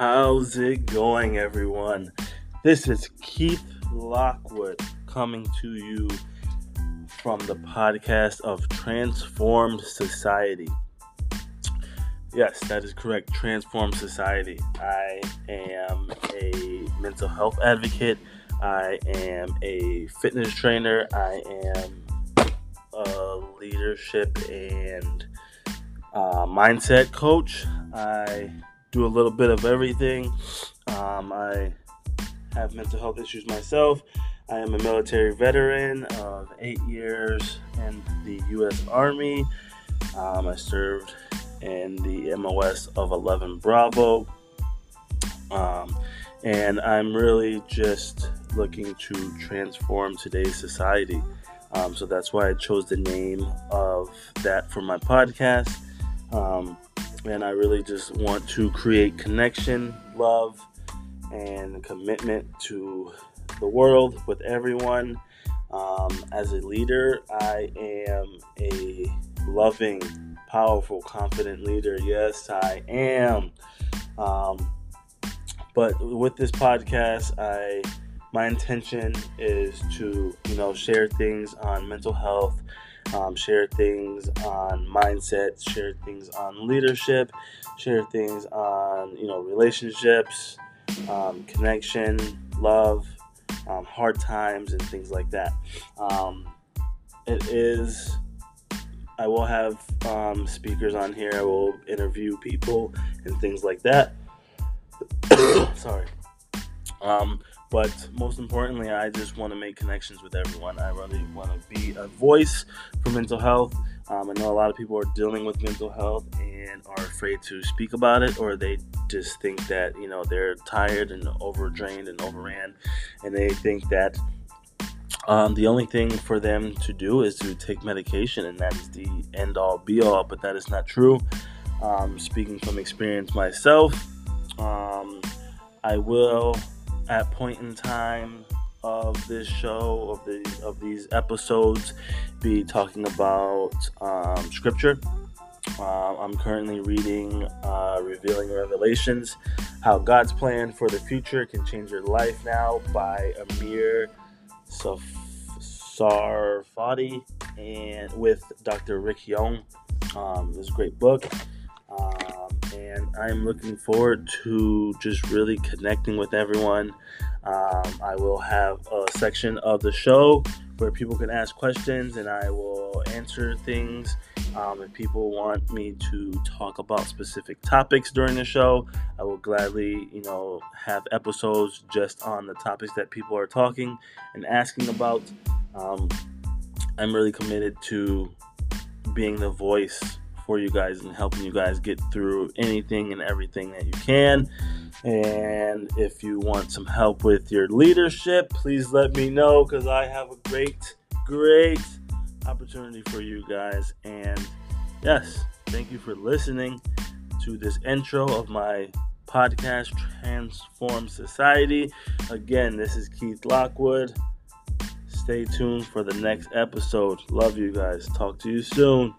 How's it going, everyone? This is Keith Lockwood coming to you from the podcast of Transformed Society. Yes, that is correct. Transformed Society. I am a mental health advocate. I am a fitness trainer. I am a leadership and uh, mindset coach. I do a little bit of everything. Um, I have mental health issues myself. I am a military veteran of eight years in the U.S. Army. Um, I served in the MOS of 11 Bravo. Um, and I'm really just looking to transform today's society. Um, so that's why I chose the name of that for my podcast. Um, and I really just want to create connection, love, and commitment to the world with everyone. Um, as a leader, I am a loving, powerful, confident leader. Yes, I am. Um, but with this podcast, I my intention is to you know share things on mental health um, share things on mindset, share things on leadership, share things on you know relationships, um, connection, love, um, hard times, and things like that. Um, it is. I will have um, speakers on here. I will interview people and things like that. Sorry. Um, but most importantly, I just want to make connections with everyone. I really want to be a voice for mental health. Um, I know a lot of people are dealing with mental health and are afraid to speak about it, or they just think that you know they're tired and overdrained and overran, and they think that um, the only thing for them to do is to take medication, and that is the end all be all. But that is not true. Um, speaking from experience myself, um, I will at point in time of this show of the of these episodes be talking about um, scripture. Uh, i'm currently reading uh, revealing revelations how god's plan for the future can change your life now by Amir Tsarfati and with dr Rick Yohn. Um, this great book and I'm looking forward to just really connecting with everyone. Um, I will have a section of the show where people can ask questions and I will answer things. Um, if people want me to talk about specific topics during the show, I will gladly, you know, have episodes just on the topics that people are talking and asking about. Um, I'm really committed to being the voice for you guys and helping you guys get through anything and everything that you can. And if you want some help with your leadership, please let me know because I have a great, great opportunity for you guys. And yes, thank you for listening to this intro of my podcast, Transform Society. Again, this is Keith Lockwood. Stay tuned for the next episode. Love you guys. Talk to you soon.